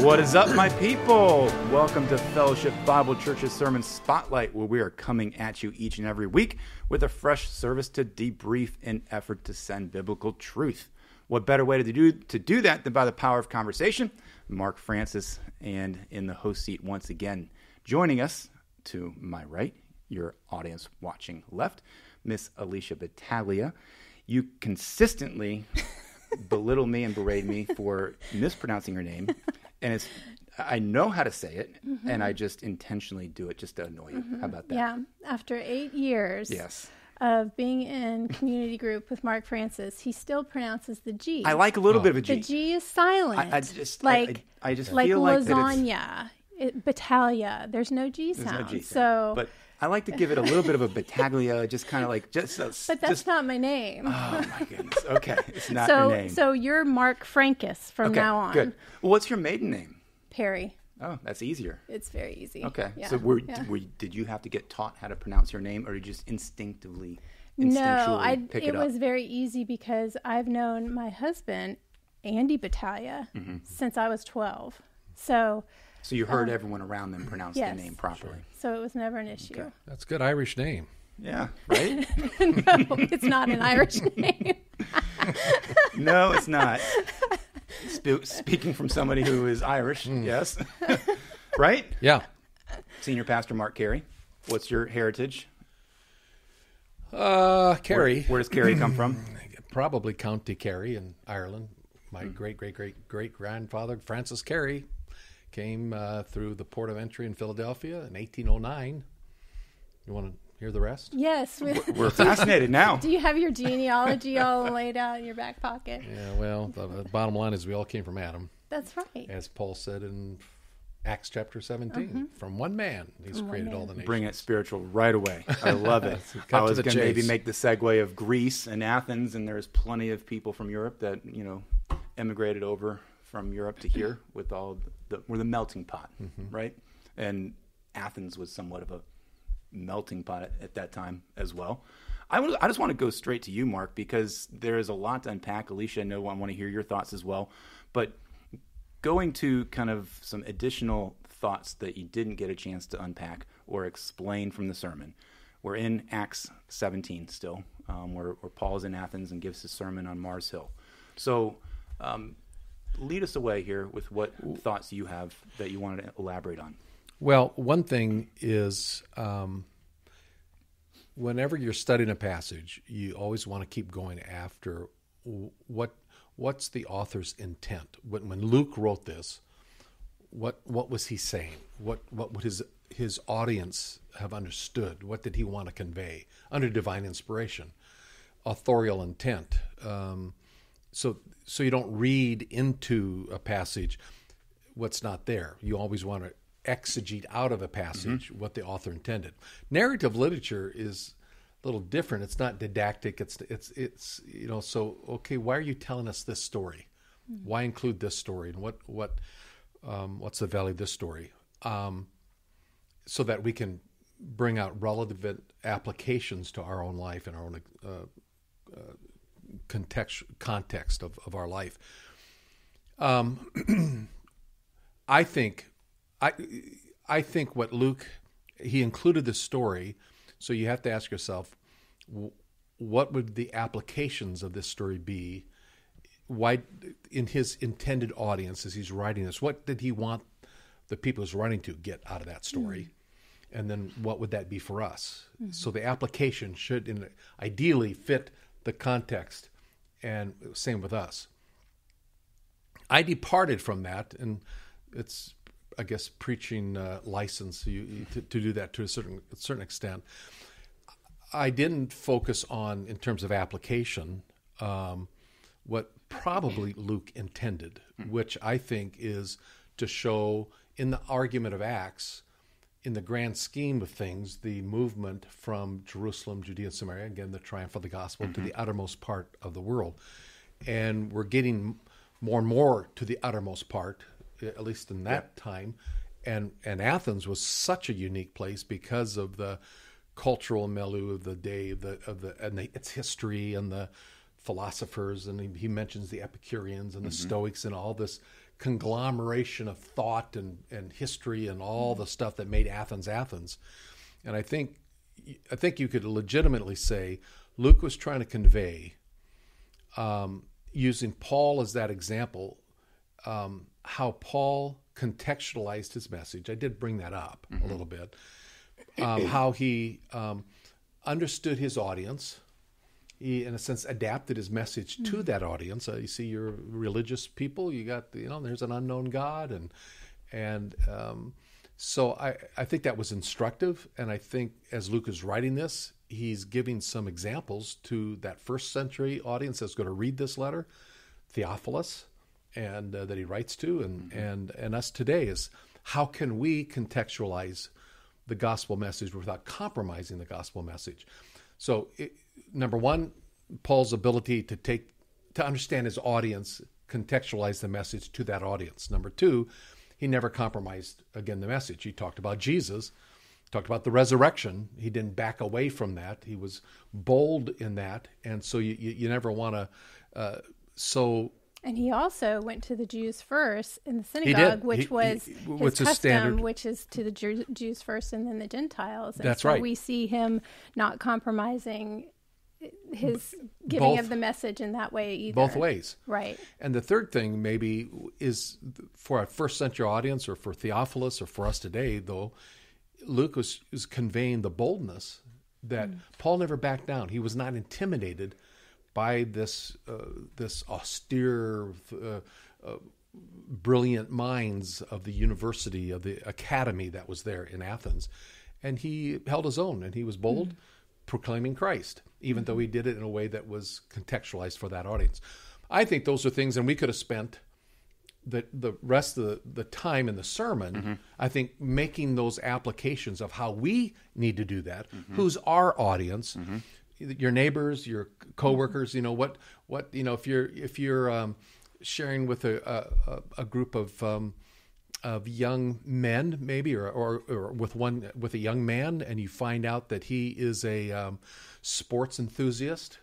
What is up, my people? Welcome to Fellowship Bible Church's Sermon Spotlight, where we are coming at you each and every week with a fresh service to debrief in effort to send biblical truth. What better way to do to do that than by the power of conversation? Mark Francis, and in the host seat once again, joining us to my right, your audience watching left, Miss Alicia Battaglia. You consistently belittle me and berate me for mispronouncing your name, and it's I know how to say it, Mm-hmm. and I just intentionally do it just to annoy you. How about that? Yeah, after eight years Yes. of being in community group with Mark Francis, he still pronounces the G. I like a little bit of a G. the G is silent. I, I just like I, I just like feel like it's, lasagna, it, battalia. There's no G there's sound. no G sound. so, but I like to give it a little bit of a battaglia, just kind of like just. but that's just, not my name. Oh my goodness. Okay, it's not so, your name. so you're Mark Francis from okay, now on. good. Well, what's your maiden name? Perry. Oh, that's easier. It's very easy. Okay. Yeah, So were, yeah. were, did you have to get taught how to pronounce your name, or did you just instinctively, No, I. It it, was very easy because I've known my husband, Andy Battaglia, Mm-hmm. since I was 12. So, So you heard everyone around them pronounce yes. their name properly. so it was never an issue. Okay. That's a good Irish name. Yeah. Right? no, it's not an Irish name. no, it's not. Spe- speaking from somebody who is Irish, Hmm. yes. right? Yeah. Senior Pastor Mark Carey. What's your heritage? Uh, Where, Kerry, where does Carey come from? probably County Kerry in Ireland. My great great great great grandfather Francis Carey came uh, through the port of entry in Philadelphia in 1809. You want to hear the rest? yes. we- We're fascinated now. Do you have your genealogy all laid out in your back pocket? Yeah. Well, the, the bottom line is we all came from Adam, That's right. as Paul said in Acts chapter 17. From one man, he's From one created all the nations. Bring it spiritual right away. I love it. I was going to maybe make the segue of Greece and Athens, and there's plenty of people from Europe that you know emigrated over from Europe to here with all the we're the melting pot, Mm-hmm. right? And Athens was somewhat of a melting pot at, at that time as well. I just want to go straight to you, Mark, because there is a lot to unpack. Alicia, I know I want to hear your thoughts as well, but going to kind of some additional thoughts that you didn't get a chance to unpack or explain from the sermon. We're in Acts 17 still, um, where, where Paul is in Athens and gives his sermon on Mars Hill. So, um, lead us away here with what thoughts you have that you wanted to elaborate on. Well, one thing is um, whenever you're studying a passage, you always want to keep going after what what's the author's intent. When, when Luke wrote this, what what was he saying? What what would his his audience have understood? What did he want to convey under divine inspiration, authorial intent? Um, so so you don't read into a passage what's not there. You always want to exegete out of a passage what the author intended. Narrative literature is a little different. It's not didactic. It's it's it's you know. So okay, why are you telling us this story? Why include this story? And what what um, what's the value of this story? Um, so that we can bring out relevant applications to our own life and our own uh, uh, context context of, of our life. Um, I think, I I think what Luke he included the story, so you have to ask yourself, what would the applications of this story be? Why, in his intended audience, as he's writing this, what did he want the people he's writing to get out of that story? And then what would that be for us? So the application should, in, ideally, fit the context, and same with us. I departed from that, and it's, I guess, preaching uh, license you, to, to do that to a certain a certain extent. I didn't focus on, in terms of application, um, what probably Luke intended, which I think is to show in the argument of Acts, in the grand scheme of things, the movement from Jerusalem, Judea, and Samaria, again, the triumph of the gospel, to the mm-hmm. uttermost part of the world. And we're getting more and more to the uttermost part, at least in that time. And, and Athens was such a unique place because of the cultural milieu of the day, of the, of the, and the, its history and the philosophers. And he, he mentions the Epicureans and the mm-hmm. Stoics and all this conglomeration of thought and, and history and all the stuff that made Athens Athens. And I think I think you could legitimately say Luke was trying to convey, um, using Paul as that example, um, how Paul contextualized his message. I did bring that up a little bit. Um, how he um, understood his audience. He, in a sense, adapted his message to that audience. Uh, you see, your religious people. You got, you know, there's an unknown God, and and um, so I, I think that was instructive. And I think as Luke is writing this, he's giving some examples to that first century audience that's going to read this letter, Theophilus, and uh, that he writes to, and and and us today is how can we contextualize the gospel message without compromising the gospel message. So, it, number one, Paul's ability to take to understand his audience, contextualize the message to that audience. Number two, he never compromised again the message. He talked about Jesus, talked about the resurrection. He didn't back away from that. He was bold in that, and so you you, you never want to. Uh, so And he also went to the Jews first in the synagogue, which He- was he- his custom, standard? which is to the Jew- Jews first and then the Gentiles. And That's so right. We see him not compromising his giving both- of the message in that way either. both ways. Right. And the third thing, maybe, is for a first century audience or for Theophilus or for us today, though, Luke was, was conveying the boldness that Paul never backed down. He was not intimidated by this uh, this austere, uh, uh, brilliant minds of the university, of the academy that was there in Athens. And he held his own and he was bold, proclaiming Christ, even though he did it in a way that was contextualized for that audience. I think those are things, and we could have spent the the rest of the, the time in the sermon, I think making those applications of how we need to do that. Who's our audience? Your neighbors, your coworkers. You know what what you know if you're if you're um, sharing with a a, a group of um, of young men, maybe, or, or or with one with a young man, and you find out that he is a um, sports enthusiast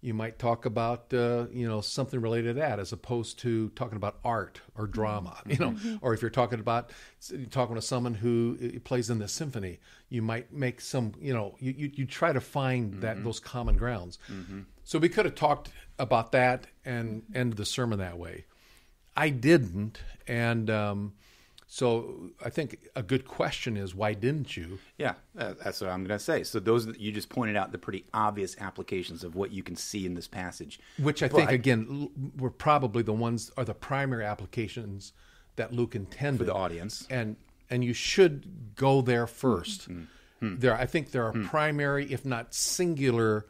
you might talk about uh, you know something related to that as opposed to talking about art or drama you know or if you're talking about you're talking to someone who uh, plays in the symphony you might make some you know you, you, you try to find that those common grounds. So we could have talked about that and ended the sermon that way. I didn't and um, so i think a good question is why didn't you Yeah, that's what I'm going to say. So those you just pointed out the pretty obvious applications of what you can see in this passage, which I think again were probably the ones are the primary applications that Luke intended for the audience. and and you should go there 1st Mm-hmm. There, I think there are Hmm. primary, if not singular,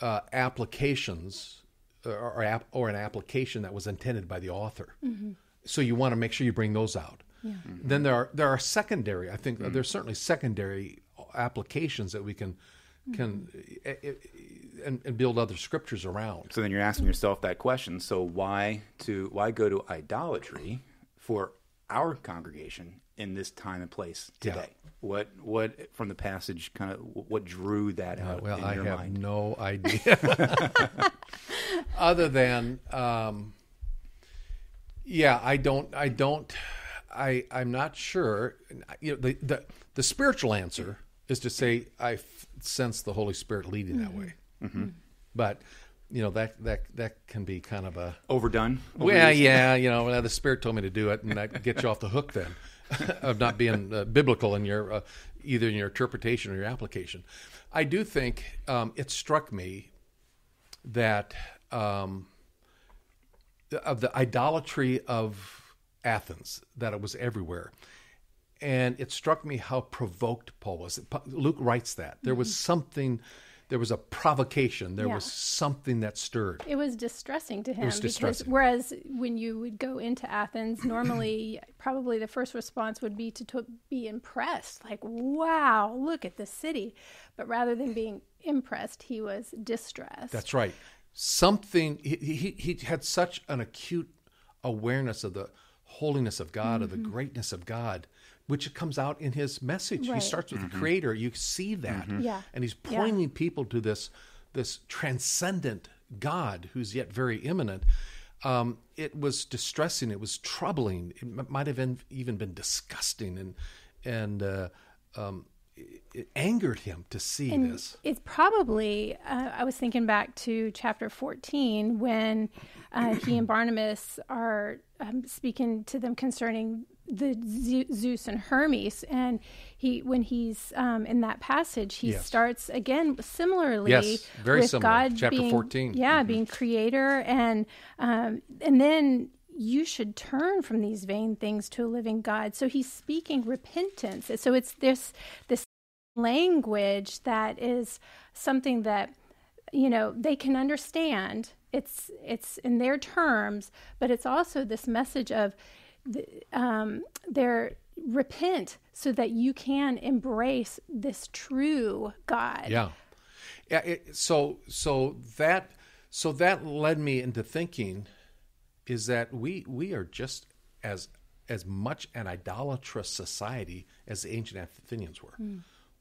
uh, applications or or, app, or an application that was intended by the author. So you want to make sure you bring those out. Mm-hmm. Then there are there are secondary. I think Hmm. there's certainly secondary applications that we can can eh, eh, and, and build other scriptures around. So then you're asking yourself that question. So why to why go to idolatry for our congregation in this time and place Yeah. today? What what from the passage kind of what drew that out Well, in I your have mind? no idea. Other than, um, yeah, I don't, I don't, I, I'm not sure. You know, the, the the spiritual answer is to say I f- sense the Holy Spirit leading that way. Mm-hmm. But you know that that that can be kind of a Overdone. well, Overused? yeah, you know, well, the Spirit told me to do it, and that gets you off the hook then of not being uh, biblical in your uh, either in your interpretation or your application. I do think um, it struck me that um, of the idolatry of Athens that it was everywhere. And it struck me how provoked Paul was. Luke writes that. There was mm-hmm. something, there was a provocation, there Yeah. was something that stirred. It was distressing to him was because distressing. whereas when you would go into Athens, normally probably the first response would be to, to be impressed, like, wow, look at this city. But rather than being impressed, he was distressed. That's right. Something he, he he had such an acute awareness of the holiness of God, of the greatness of God, which comes out in his message. He starts with the Creator. You see that, Yeah. and he's Yeah. pointing people to this this transcendent God who's yet very immanent. um, it was distressing. It was troubling. It m- might have been, even been disgusting, and and uh, um, it, angered him to see And this. It's probably, uh, I was thinking back to chapter 14 when uh, he and Barnabas are um, speaking to them concerning the Ze- Zeus and Hermes. And he, when he's um, in that passage, he Yes. starts again similarly Yes, very with similar. God Chapter being, 14. Yeah, being creator. And, um, and then you should turn from these vain things to a living God. So he's speaking repentance. So it's this, this language that is something that you know they can understand it's it's in their terms but it's also this message of the, um, their repent so that you can embrace this true god Yeah, yeah. It, so so that so that led me into thinking is that we we are just as as much an idolatrous society as the ancient Athenians were.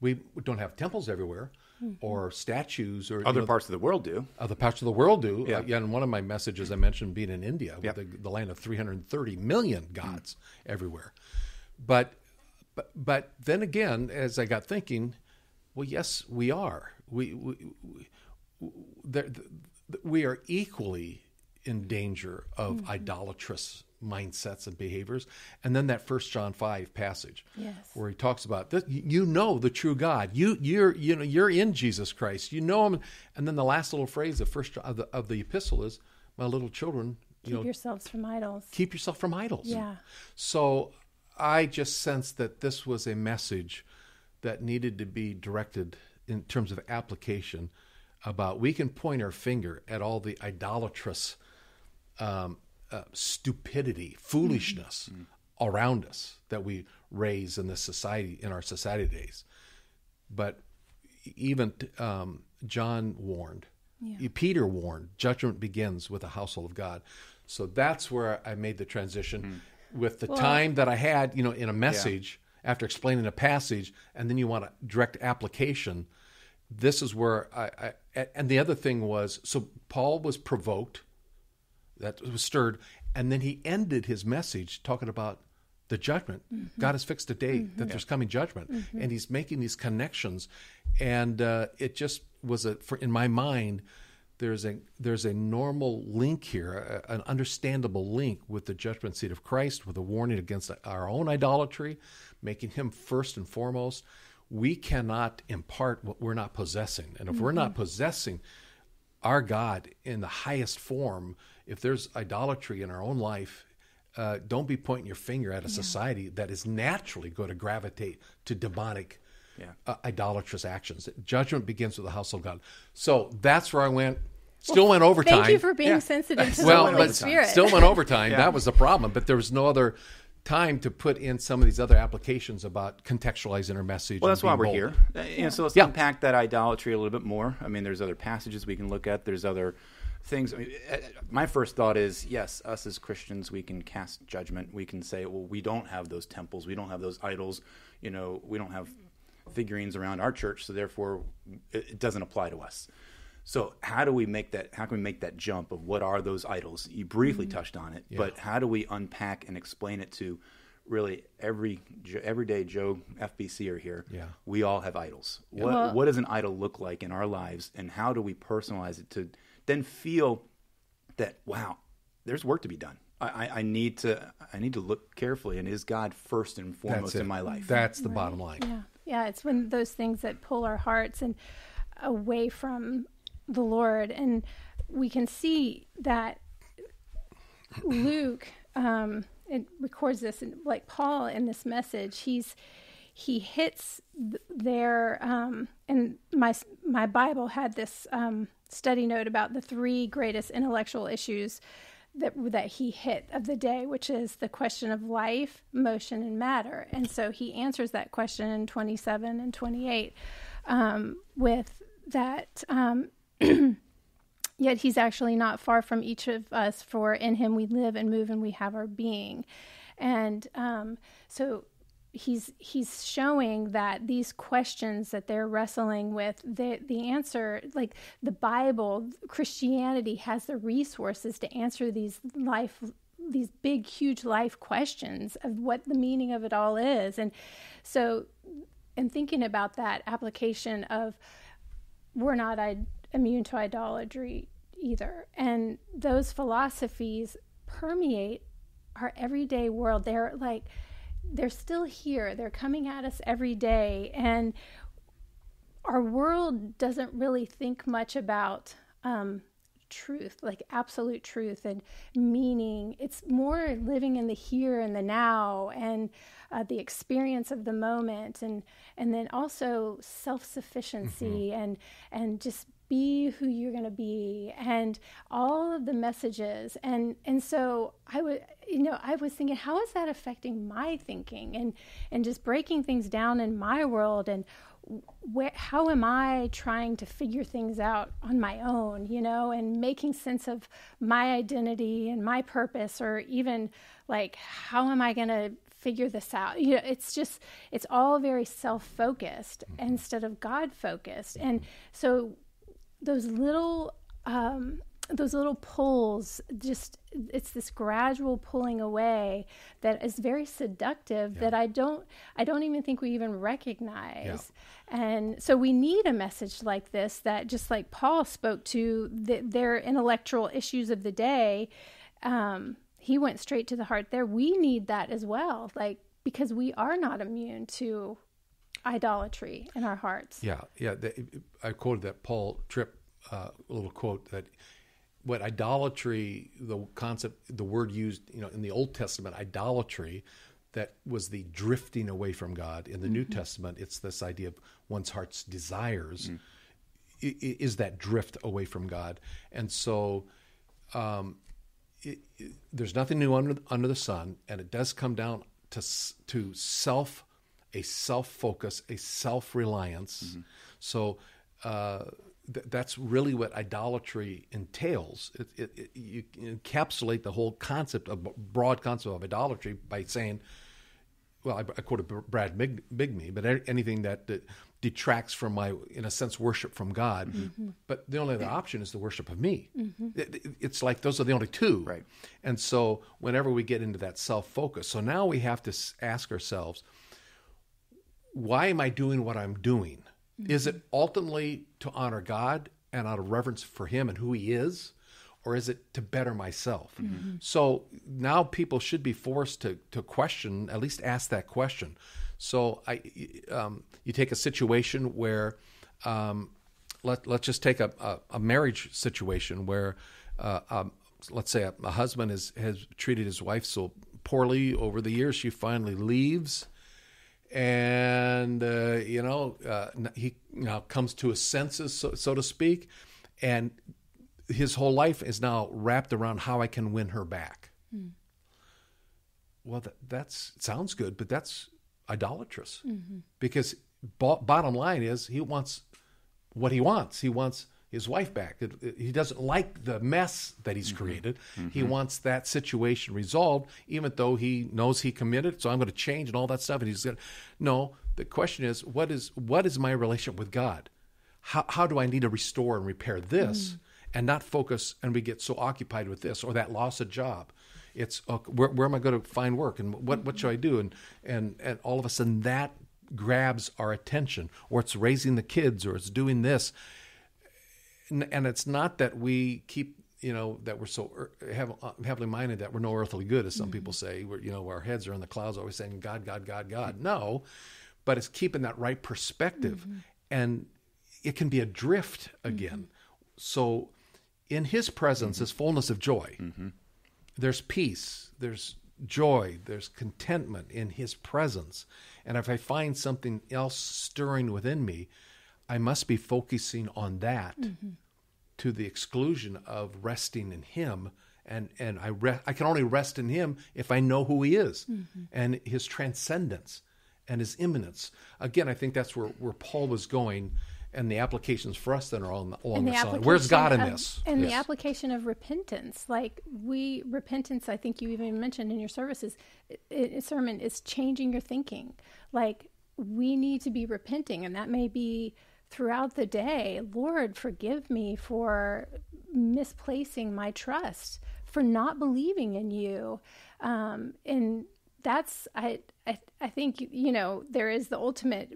We don't have temples everywhere hmm. or statues or you Other know, parts of the world do. other parts of the world do. Yeah. Uh, yeah, and one of my messages I mentioned being in India, Yep. the, the land of 330 million hmm. gods everywhere. But, but, but then again, as I got thinking, well, yes, we are. We, we, we, there- th- th- we are equally in danger of hmm. idolatrous mindsets and behaviors. And then that First John five passage, Yes. where he talks about this, you know the true God. You you're you know you're in Jesus Christ. You know him. And then the last little phrase of first of the, of the epistle is, "My little children, you keep know, yourselves from idols keep yourself from idols." Yeah. So I just sensed that this was a message that needed to be directed in terms of application about we can point our finger at all the idolatrous um, uh, stupidity, foolishness around us that we raise in this society, in our society days. But even um, John warned, Peter warned, judgment begins with the household of God. So that's where I made the transition with the time that I had, you know, in a message after explaining a passage, and then you want a direct application. This is where I, I and the other thing was so Paul was provoked that was stirred. And then he ended his message talking about the judgment. Mm-hmm. God has fixed a day that mm-hmm. there's coming judgment, mm-hmm. and he's making these connections. And uh, it just was a for in my mind. There's a there's a normal link here, a, an understandable link with the judgment seat of Christ, with a warning against our own idolatry, making Him first and foremost. We cannot impart what we're not possessing, and if we're not possessing our God in the highest form, if there's idolatry in our own life, uh, don't be pointing your finger at a society that is naturally going to gravitate to demonic, Yeah. uh, idolatrous actions. Judgment begins with the house of God. So that's where I went. Still went overtime. thank you for being Yeah. sensitive to well, the Holy Spirit still went overtime. Yeah. That was the problem. But there was no other time to put in some of these other applications about contextualizing our message. Well, that's why we're bold. here. Uh, you so let's Yeah. unpack that idolatry a little bit more. I mean, there's other passages we can look at. There's other things. I mean, uh, my first thought is, yes, us as Christians, we can cast judgment. We can say, well, we don't have those temples. We don't have those idols. You know, we don't have figurines around our church, so therefore, it, it doesn't apply to us. So, how do we make that? How can we make that jump of what are those idols? You briefly touched on it, but how do we unpack and explain it to really every everyday Joe FBCer here? Yeah. we all have idols. What Well- what does an idol look like in our lives, and how do we personalize it to then feel that wow, there's work to be done. I, I, I need to I need to look carefully, and is God first and foremost in my life? That's the bottom line. Yeah, yeah. It's when those things that pull our hearts and away from the Lord, and we can see that Luke um, it records this, and like Paul in this message, he's he hits th- their um, and my my Bible had this um, study note about the three greatest intellectual issues that that he hit of the day, which is the question of life, motion, and matter. And so he answers that question in 27 and 28 um, with that. Um, Yet he's actually not far from each of us, for in him we live and move and we have our being. And um, so he's he's showing that these questions that they're wrestling with the the answer like the bible christianity has the resources to answer these life these big huge life questions of what the meaning of it all is. And so in thinking about that application of we're not immune to idolatry either. And those philosophies permeate our everyday world. They're like they're still here. They're coming at us every day. And our world doesn't really think much about um, truth, like absolute truth and meaning. It's more living in the here and the now and uh, the experience of the moment, and and then also self sufficiency mm-hmm. and and just be who you're going to be and all of the messages. And and so i would you know i was thinking how is that affecting my thinking and and just breaking things down in my world? And where how am i trying to figure things out on my own you know and making sense of my identity and my purpose or even like how am i going to figure this out? You know it's just it's all very self-focused mm-hmm. instead of god focused and so those little um, those little pulls just it's this gradual pulling away that is very seductive yeah. that i don't i don't even think we even recognize yeah. and so we need a message like this that just like paul spoke to the, their intellectual issues of the day um, he went straight to the heart there we need that as well like because we are not immune to idolatry in our hearts. Yeah, yeah. The, I quoted that Paul Tripp uh, little quote that what idolatry, the concept, the word used, you know, in the Old Testament, idolatry, that was the drifting away from God. In the mm-hmm. New Testament, it's this idea of one's heart's desires. Mm. Is that drift away from God? And so, um, it, it, there's nothing new under under the sun, and it does come down to to self, a self focus, a self reliance. Mm-hmm. So. Uh, th- that's really what idolatry entails. It, it, it, you encapsulate the whole concept of broad concept of idolatry by saying, well, I, I quoted Brad Big, Bigney, but anything that, that, detracts from my, in a sense, worship from God. Mm-hmm. But the only other option is the worship of me. Mm-hmm. It, it's like those are the only two. Right. And so whenever we get into that self focus, so now we have to ask ourselves, why am I doing what I'm doing? Mm-hmm. Is it ultimately to honor God and out of reverence for Him and who He is? Or is it to better myself? Mm-hmm. So now people should be forced to, to question, at least ask that question. So I, um, you take a situation where, um, let, let's just take a, a, a marriage situation where, uh, um, let's say a, a husband is, has treated his wife so poorly over the years, she finally leaves and uh, you know uh, he you know, comes to his senses, so, so, to speak, and his whole life is now wrapped around how I can win her back. Mm. Well, that that's sounds good, but that's idolatrous mm-hmm. because bo- bottom line is he wants what he wants. He wants his wife back. It, it, he doesn't like the mess that he's mm-hmm. created. Mm-hmm. He wants that situation resolved, even though he knows he committed. So I'm going to change and all that stuff. And he's going, no. The question is, what is what is my relationship with God? How how do I need to restore and repair this, mm. and not focus? And we get so occupied with this or that loss of job. It's uh, where, where am I going to find work and what mm-hmm. what should I do? And and and all of a sudden that grabs our attention, or it's raising the kids, or it's doing this and it's not that we keep you know that we're so heavily minded that we're no earthly good as some mm-hmm. people say we're you know our heads are in the clouds always saying god god god god mm-hmm. no but it's keeping that right perspective mm-hmm. and it can be a drift again mm-hmm. so in his presence mm-hmm. is fullness of joy mm-hmm. there's peace there's joy there's contentment in his presence and if i find something else stirring within me I must be focusing on that mm-hmm. to the exclusion of resting in Him. And, and I, re- I can only rest in Him if I know who He is mm-hmm. and His transcendence and His immanence. Again, I think that's where, where Paul was going and the applications for us then are all along the this line. Where's God in application this? of- And the application of repentance, like we repentance, I think you even mentioned in your services i- i- sermon, is changing your thinking. Like we need to be repenting, and that may be throughout the day. Lord, forgive me for misplacing my trust, for not believing in you, um, and that's I, I I think you know there is the ultimate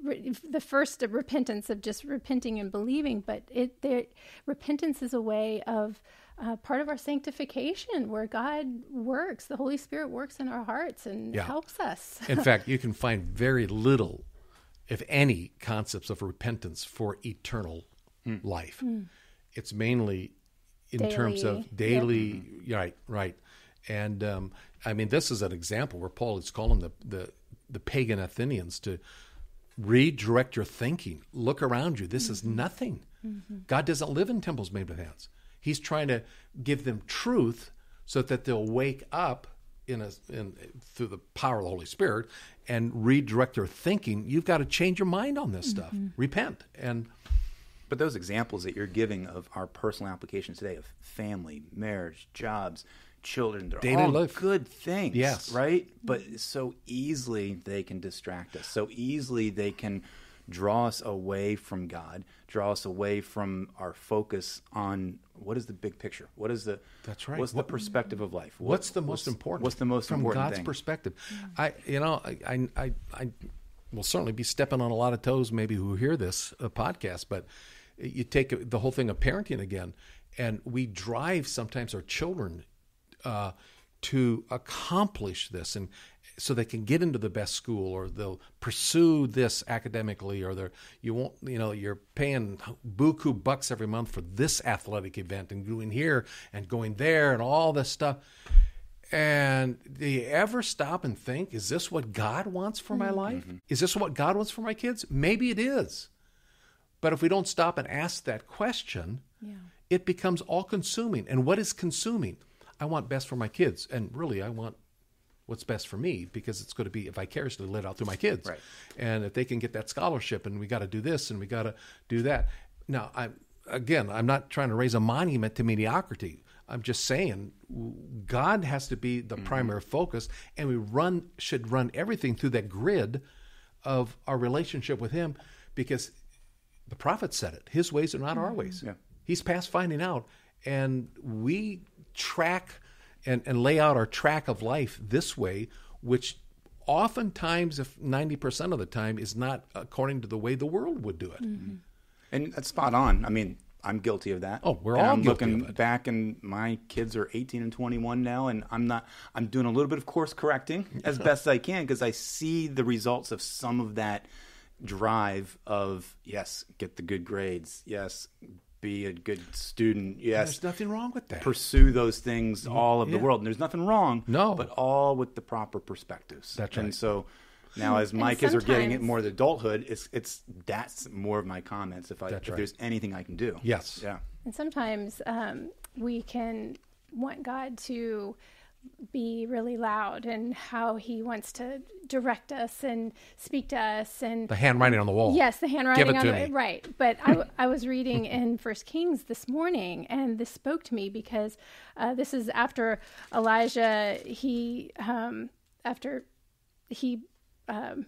the first of repentance of just repenting and believing, but it there repentance is a way of uh, part of our sanctification where God works, the Holy Spirit works in our hearts and Yeah. helps us. In fact, you can find very little, if any, concepts of repentance for eternal hmm. life. Hmm. It's mainly in terms of daily, right, right. And um, I mean, this is an example where Paul is calling the, the, the pagan Athenians to redirect your thinking. Look around you. This is mm-hmm. nothing. Mm-hmm. God doesn't live in temples made with hands. He's trying to give them truth so that they'll wake up in a in through the power of the Holy Spirit and redirect their thinking. You've got to change your mind on this stuff. Mm-hmm. Repent and But those examples that you're giving of our personal applications today of family, marriage, jobs, children, they're Daily all life. good things. Yes. Right? But so easily they can distract us. So easily they can draw us away from God, draw us away from our focus on what is the big picture? What is the That's right. What's What- the perspective of life? What- what's the most important? What's the most from important God's thing? perspective? I, you know, I, I, I, I will certainly be stepping on a lot of toes, maybe who hear this uh, podcast, but you take the whole thing of parenting again, and we drive sometimes our children uh, to accomplish this, and so they can get into the best school, or they'll pursue this academically, or they're you won't, you know, you're paying buku bucks every month for this athletic event, and going here and going there, and all this stuff. And do you ever stop and think, is this what God wants for my mm-hmm. life? Is this what God wants for my kids? Maybe it is. But if we don't stop and ask that question, it becomes all consuming. And what is consuming? I want best for my kids. And really, I want what's best for me because it's going to be vicariously lived out through my kids. Right. And if they can get that scholarship, and we got to do this and we got to do that. Now, I'm again, I'm not trying to raise a monument to mediocrity. I'm just saying God has to be the mm-hmm. primary focus, and we run should run everything through that grid of our relationship with Him, because the prophet said it. His ways are not our mm-hmm. ways. Yeah. He's past finding out, and we track and, and lay out our track of life this way, which oftentimes, if ninety percent of the time, is not according to the way the world would do it. Mm-hmm. And that's spot on. I mean, I'm guilty of that. Oh, we're And all I'm guilty looking back, and my kids are 18 and 21 now, and I'm not. I'm doing a little bit of course correcting as best I can because I see the results of some of that drive of yes, get the good grades, yes, be a good student, yes, There's nothing wrong with that. pursue those things all of the world. And there's nothing wrong, No. but all with the proper perspectives. That's And right. so now, as my And kids are getting it sometimes- more to adulthood, it's it's that's more of my comments. If I That's if right. there's anything I can do, Yes. yeah, And sometimes um, we can want God to be really loud and how he wants to direct us and speak to us and the handwriting on the wall. Yes, the handwriting Give it on to the me. right. But I was reading in First Kings this morning, and this spoke to me because uh, this is after Elijah. He um, after he um,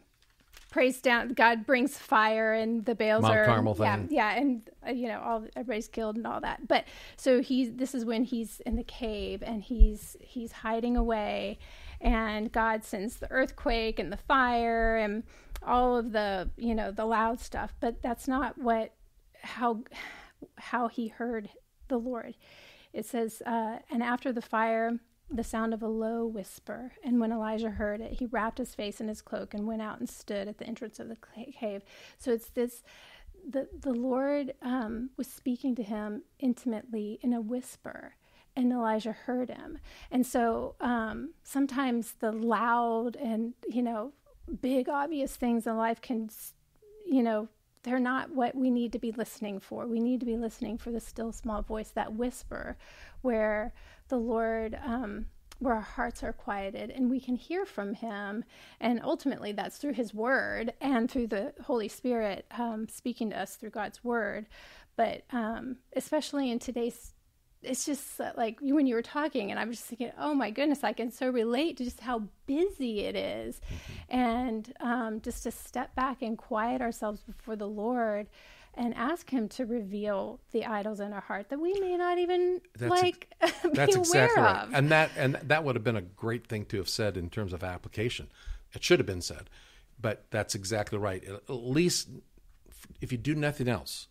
prays down. God brings fire, and the Baals Mount are Carmel yeah, thing. yeah, and uh, you know all everybody's killed and all that. But so he's this is when he's in the cave and he's he's hiding away, and God sends the earthquake and the fire and all of the you know the loud stuff. But that's not what how how he heard the Lord. It says, uh, and after the fire, the sound of a low whisper. And when Elijah heard it, he wrapped his face in his cloak and went out and stood at the entrance of the cave. So it's this the, the Lord um, was speaking to him intimately in a whisper. And Elijah heard him. And so um, sometimes the loud and, you know, big, obvious things in life can, you know, they're not what we need to be listening for. We need to be listening for the still small voice, that whisper, where the Lord um, where our hearts are quieted and we can hear from him and ultimately that's through his word and through the holy spirit um, speaking to us through god's word but um, especially in today's it's just like when you were talking and i was just thinking oh my goodness i can so relate to just how busy it is. Mm-hmm. and um, just to step back and quiet ourselves before the lord and ask him to reveal the idols in our heart that we may not even That's like be That's aware exactly right. of And that and that would have been a great thing to have said in terms of application. It should have been said, but that's exactly right. At least if you do nothing else,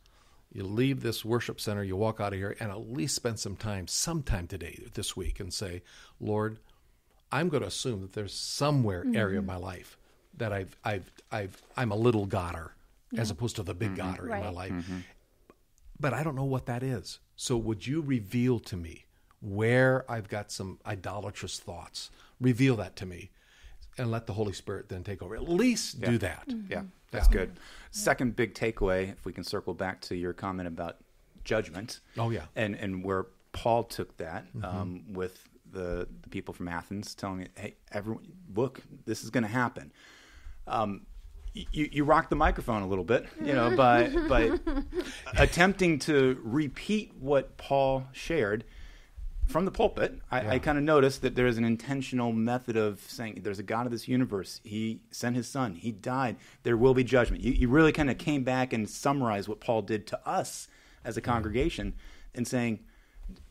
you leave this worship center, you walk out of here, and at least spend some time, sometime today, this week, and say, Lord, I'm going to assume that there's somewhere area of mm-hmm. my life that I've I've I've I'm a little godder as opposed to the big godder in my Right. life but I don't know what that is. So would you reveal to me where I've got some idolatrous thoughts? Reveal that to me and let the Holy Spirit then take over. At least do that. Yeah, that's good. Second big takeaway, if we can circle back to your comment about judgment. Oh, yeah. and and where Paul took that um, with the the people from Athens, telling it, hey, everyone, look, this is going to happen. Um, you, you rocked the microphone a little bit, you know, by by attempting to repeat what Paul shared from the pulpit. I, I kind of noticed that there is an intentional method of saying there's a God of this universe. He sent his son. He died. There will be judgment. You, you really kind of came back and summarized what Paul did to us as a mm-hmm. congregation and saying,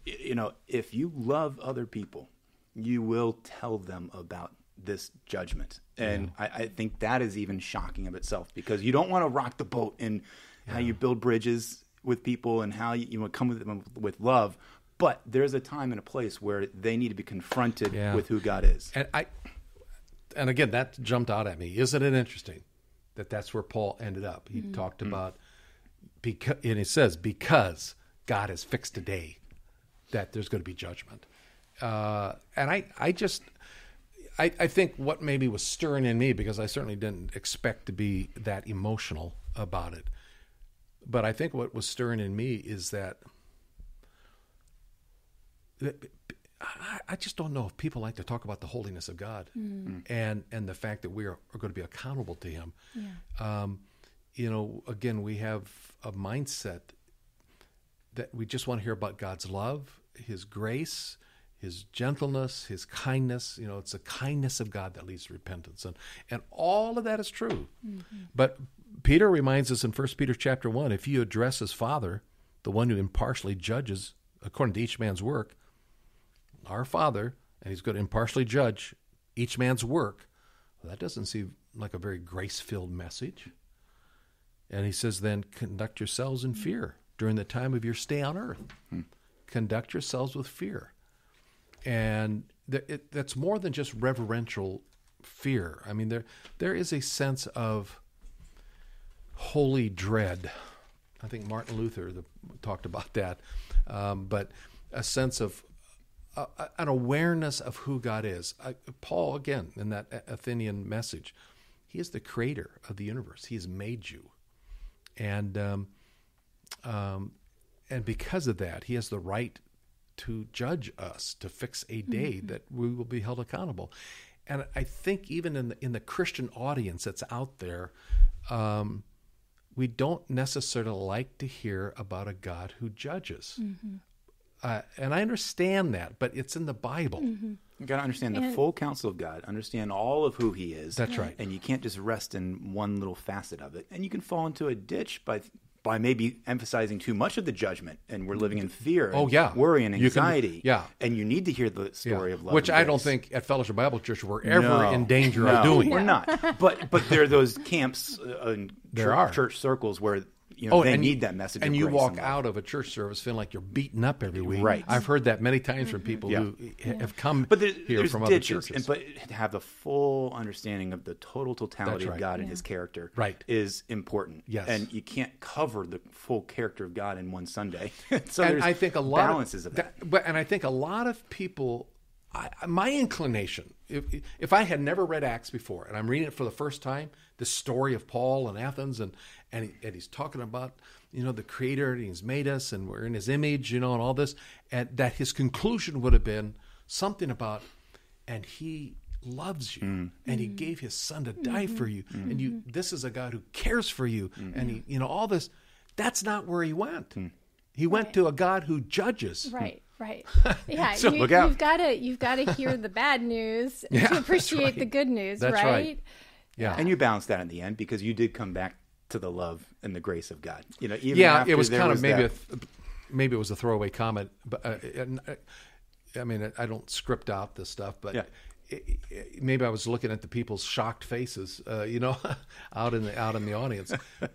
you know, if you love other people, you will tell them about this judgment. And I, I think that is even shocking of itself because you don't want to rock the boat in how you build bridges with people and how you, you know, come with them with love. But there's a time and a place where they need to be confronted Yeah. with who God is. And I and again that jumped out at me. Isn't it interesting that that's where Paul ended up? He talked about because and he says because God has fixed a day that there's going to be judgment. Uh, and I I just I, I think what maybe was stirring in me because I certainly didn't expect to be that emotional about it. But I think what was stirring in me is that that- I, I just don't know if people like to talk about the holiness of God and and the fact that we are, are going to be accountable to Him. Um, you know, again, we have a mindset that we just want to hear about God's love, His grace, His gentleness, His kindness. You know, it's the kindness of God that leads to repentance, and and all of that is true. Mm-hmm. But Peter reminds us in First Peter chapter one: if you address as Father, the one who impartially judges according to each man's work, our Father, and He's going to impartially judge each man's work. Well, that doesn't seem like a very grace-filled message. And he says, then conduct yourselves in mm. fear during the time of your stay on earth. Hmm. Conduct yourselves with fear. And th- it, that's more than just reverential fear. I mean, there there is a sense of holy dread. I think Martin Luther the, talked about that, um, but a sense of uh, an awareness of who God is. Paul, again, in that Athenian message, he is the creator of the universe. He has made you, and um, um, and because of that, he has the right to judge us, to fix a day that we will be held accountable. And I think even in the, in the Christian audience that's out there, um, we don't necessarily like to hear about a God who judges. Uh, and I understand that, but it's in the Bible. You got to understand the And- full counsel of God, understand all of who He is. That's right. And you can't just rest in one little facet of it. And you can fall into a ditch by by maybe emphasizing too much of the judgment, and we're living in fear. Oh, yeah. worry and You can- anxiety. yeah. and you need to hear the story of love, Which and I don't think at Fellowship Bible Church we're ever No. in danger No, of doing. We're not. But but there are those camps uh, in There church, are. church circles where you know oh, they Oh, and need you- that message. And of you grace walk and out of a church service feeling like you're beaten up every week. Right. I've heard that many times from mm-hmm. people Yeah. who have come But there, here there's from other churches. and, but to have the full understanding of the total totality That's of right. God and His character, Right. is important. Yes. and you can't cover the full character of God in one Sunday. so and there's I think a lot balances of, of, that. But and I think a lot of people, I, my inclination, if if I had never read Acts before and I'm reading it for the first time, the story of Paul and Athens, and and, he, and he's talking about you know the Creator and He's made us and we're in His image, you know, and all this, and that his conclusion would have been something about and He loves you, mm. and He gave His Son to die mm-hmm. for you, and you. Mm-hmm. This is a God who cares for you, mm-hmm. and He, you know, all this. That's not where He went. Hmm. He went to a God who judges. Right, right. Yeah, So you, look out. You've got to you've got to hear the bad news Yeah, to appreciate right. the good news, That's right? right. Yeah. And you balance that in the end because you did come back to the love and the grace of God. You know, even yeah, after it was there kind of maybe that- a th- maybe it was a throwaway comment, but uh, and, uh, I mean I don't script out this stuff, but Yeah. it, it- maybe I was looking at the people's shocked faces, uh, you know, out in the out in the audience.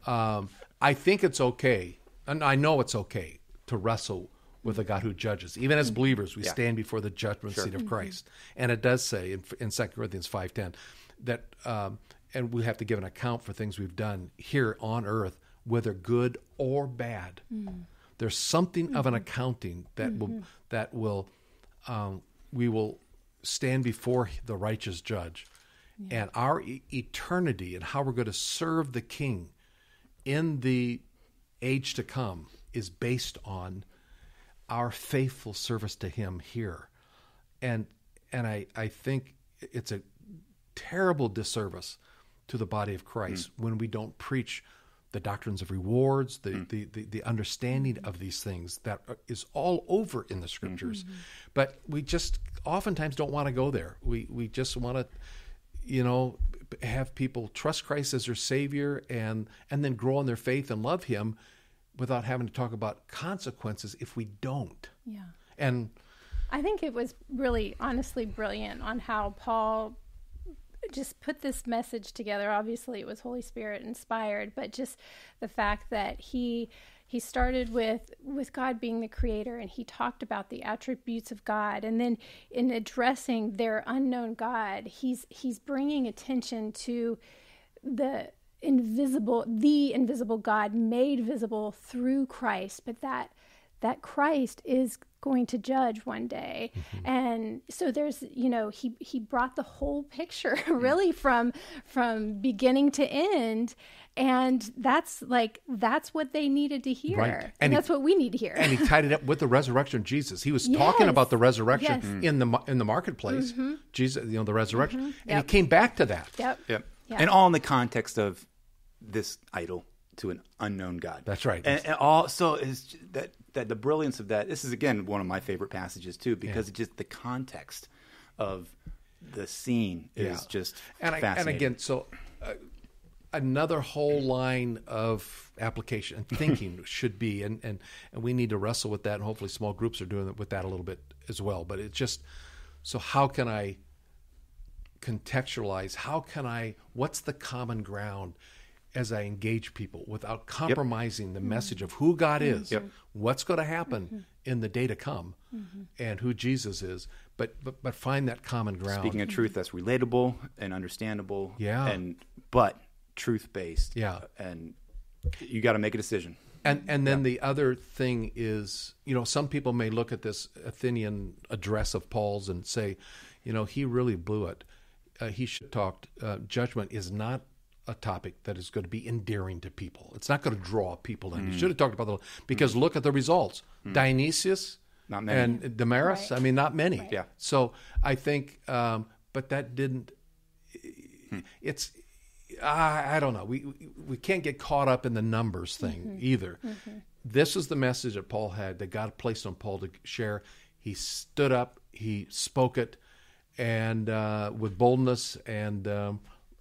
Um, I think it's okay, and I know it's okay to wrestle with a God who judges. Even as believers, we Yeah. stand before the judgment seat of Christ, and it does say in, in 2 Corinthians five ten that, um, and we have to give an account for things we've done here on earth, whether good or bad. There's something of an accounting that will that will um, we will stand before the righteous judge, and our e- eternity and how we're going to serve the King in the age to come is based on our faithful service to him here. And and i i think it's a terrible disservice to the body of christ hmm. when we don't preach the doctrines of rewards the, hmm. the, the, the understanding of these things that is all over in the scriptures. Mm-hmm. But we just oftentimes don't want to go there. We we just want to you know have people trust Christ as their savior and and then grow in their faith and love him without having to talk about consequences if we don't Yeah. and I think it was really honestly brilliant on how Paul just put this message together. Obviously, it was Holy Spirit inspired, but just the fact that he he started with with God being the creator and he talked about the attributes of God and then in addressing their unknown God, he's he's bringing attention to the invisible the invisible God made visible through Christ, but that that Christ is going to judge one day. And so there's, you know, he he brought the whole picture really from from beginning to end and that's like that's what they needed to hear. Right. And, And he- that's what we need to hear. and he tied it up with the resurrection of Jesus. He was talking about the resurrection Yes. Mm-hmm. in the in the marketplace. Jesus, you know, the resurrection, and he came back to that. yep. Yep. Yeah. And all in the context of this idol to an unknown God. That's right. And, and all so is that that the brilliance of that. This is again one of my favorite passages too because it just the context of the scene is Yeah. just and I, and again, so uh, another whole line of application and thinking should be, and, and and we need to wrestle with that, and hopefully small groups are doing it with that a little bit as well. But it's just so how can I contextualize? How can I? What's the common ground? As I engage people without compromising the message of who God is, what's going to happen in the day to come, and who Jesus is, but, but but find that common ground. speaking of truth that's relatable and understandable. Yeah. And but truth based. Yeah. And you got to make a decision. And and then the other thing is, you know, some people may look at this Athenian address of Paul's and say, you know, he really blew it. Uh, he should have talked. Uh, judgment is not a topic that is going to be endearing to people. It's not going to draw people in. You should have talked about the because look at the results. Dionysius, Not many. and Damaris. Right. I mean, not many. Yeah. So I think, um, but that didn't. It's I, I don't know. We we- we can't get caught up in the numbers thing either. This is the message that Paul had that God placed on Paul to share. He stood up, he spoke it, and uh, with boldness and um,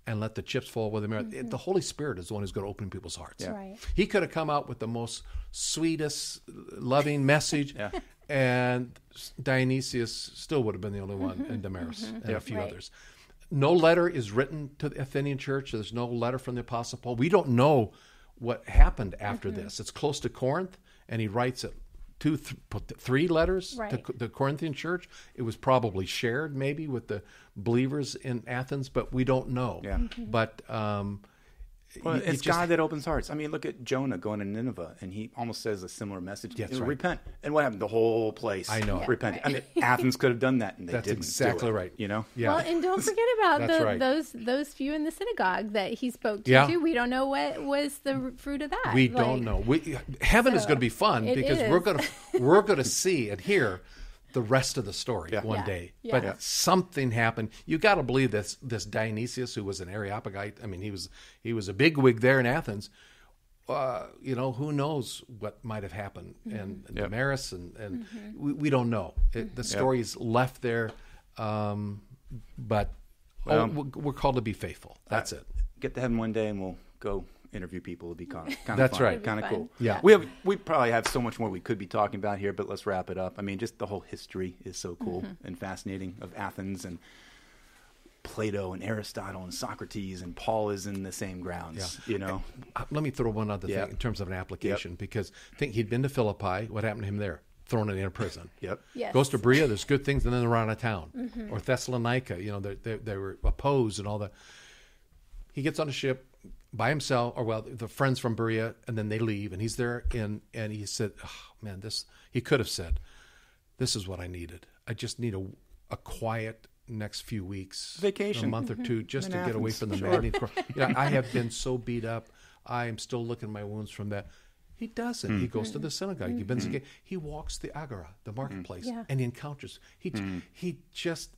and let the chips fall where they may. Mm-hmm. The Holy Spirit is the one who's going to open people's hearts. Right. He could have come out with the most sweetest, loving message, and Dionysius still would have been the only one, mm-hmm. and Damaris mm-hmm. and a few Right. others. No letter is written to the Athenian church. There's no letter from the Apostle Paul. We don't know what happened after this. It's close to Corinth, and he writes it two, th- three letters Right. to the Corinthian church. It was probably shared maybe with the believers in Athens, but we don't know. Yeah. But um, Well, you- you it's just- God that opens hearts. I mean, look at Jonah going to Nineveh, and he almost says a similar message. That's You right. Repent, and what happened? The whole place. I know. Yeah. Repent. I mean, Athens could have done that, and they That's didn't. do exactly it, right. You know. Yeah. Well, and don't forget about the, right. those those few in the synagogue that he spoke to Yeah. too. We don't know what was the fruit of that. We Like, don't know. We, heaven is going to be fun it because we're going to we're going to see and hear the rest of the story Yeah. one Yeah. day. Yeah. But Yeah. something happened. You got to believe this this Dionysius, who was an Areopagite. I mean, he was he was a bigwig there in Athens. Uh, you know, who knows what might have happened, and, and Yep. Damaris, and, and we, we don't know. It, the story is left there, um, but oh, Well- we're, we're called to be faithful. That's it. Get to heaven one day, and we'll go interview people. It'll be kind of, kind of That's fun, right. kind of cool. Yeah. we have we probably have so much more we could be talking about here, but let's wrap it up. I mean, just the whole history is so cool and fascinating of Athens and Plato and Aristotle and Socrates and Paul is in the same grounds. You know, Uh, Let me throw one other Yeah. thing in terms of an application because I think he'd been to Philippi. What happened to him there? Thrown in a prison. yep, Yes. Goes to Berea, there's good things, and then they're out of town. Or Thessalonica, you know, they, they, they were opposed and all that. He gets on a ship by himself, or well, the friends from Berea, and then they leave, and he's there, and and he said, oh, "Man, this." He could have said, "This is what I needed. I just need a a quiet." Next few weeks, Vacation. a month or mm-hmm. two, just In to get away from the Sure. maddening. cor- You know, I have been so beat up. I am still licking my wounds from that. He doesn't. He mm. goes to the synagogue. He bends mm-hmm. again. He walks the agora, the marketplace, mm. Yeah. and he encounters. He mm. he just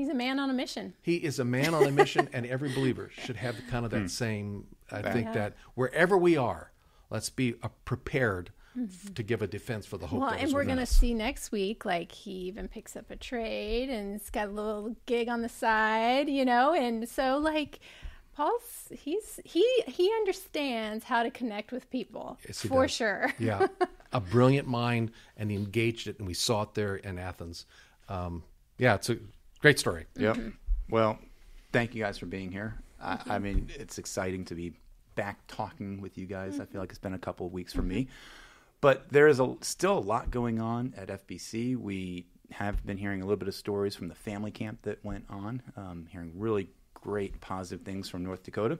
He's a man on a mission. he is a man on a mission, and every believer should have kind of that same. I think Yeah. that wherever we are, let's be uh, prepared f- to give a defense for the hope. Well, that and we're going to see next week, like he even picks up a trade and it's got a little gig on the side, you know, and so like Paul's he's he he understands how to connect with people Yes, for does. sure. yeah, a brilliant mind, and he engaged it, and we saw it there in Athens. Um, yeah, it's a great story. Yep. Well, thank you guys for being here. I, I mean, it's exciting to be back talking with you guys. I feel like it's been a couple of weeks for me, but there is a, still a lot going on at FBC. We have been hearing a little bit of stories from the family camp that went on, um, hearing really great positive things from North Dakota.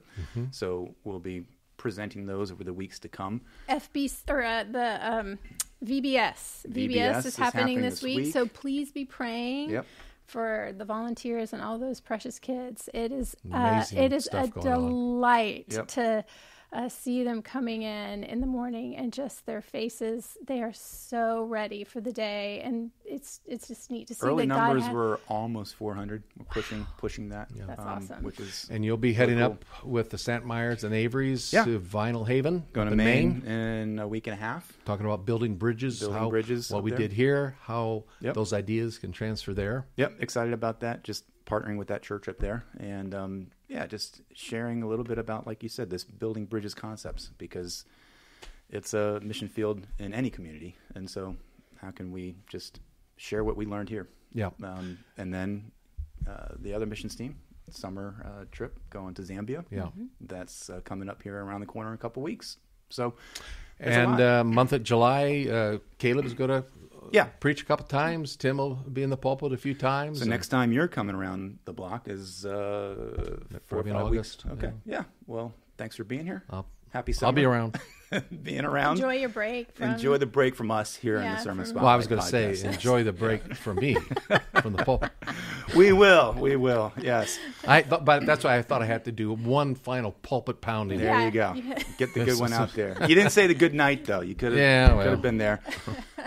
So we'll be presenting those over the weeks to come. FBC or uh, the um, VBS. VBS, is, happening, this, week, so please be praying. Yep. For the volunteers and all those precious kids, It is uh, it is a stuff going on. delight Yep. to uh, see them coming in in the morning and just their faces. They are so ready for the day, and it's it's just neat to see Early that God numbers had- were almost 400. We're pushing pushing that, um, That's awesome. which is And you'll be heading cool. up with the Sant Myers and Averys Yeah. to Vinalhaven, going to in Maine, in a week and a half. talking about building bridges, Building how, bridges what we there. did here, how Yep. those ideas can transfer there. Yep, excited about that. Just partnering with that church up there, and um, yeah, just sharing a little bit about, like you said, this building bridges concepts because it's a mission field in any community, and so how can we just share what we learned here? Yeah. Um, and then uh, the other missions team summer uh, trip going to Zambia. Yeah. that's uh, coming up here around the corner in a couple weeks. So, there's a And uh, month of July, uh, Caleb is going to Yeah. preach a couple times. Tim will be in the pulpit a few times. So and- next time you're coming around the block is uh, four or Maybe in five August, weeks. Okay. Yeah. Well, thanks for being here. I'll, Happy summer. I'll be around. being around. enjoy your break. From, Enjoy the break from us here in the Sermon from- Spotlight Well, I was going to say, podcast. enjoy the break from me, from the pulpit. we will. We will. Yes. I, but, but that's why I thought I had to do one final pulpit pounding. There Yeah. you go. Get the good one out there. You didn't say the good night though. You could have. Yeah, Could have been there.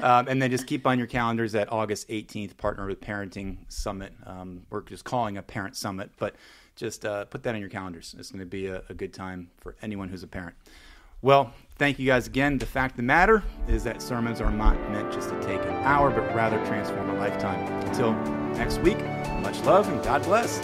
Um, and then just keep on your calendars that August 18th, partner with Parenting Summit. Um, we're just calling a parent summit, but just uh, put that on your calendars. It's going to be a, a good time for anyone who's a parent. Well, thank you guys again. The fact of the matter is that sermons are not meant just to take an hour, but rather transform a lifetime. Until next week, much love and God bless.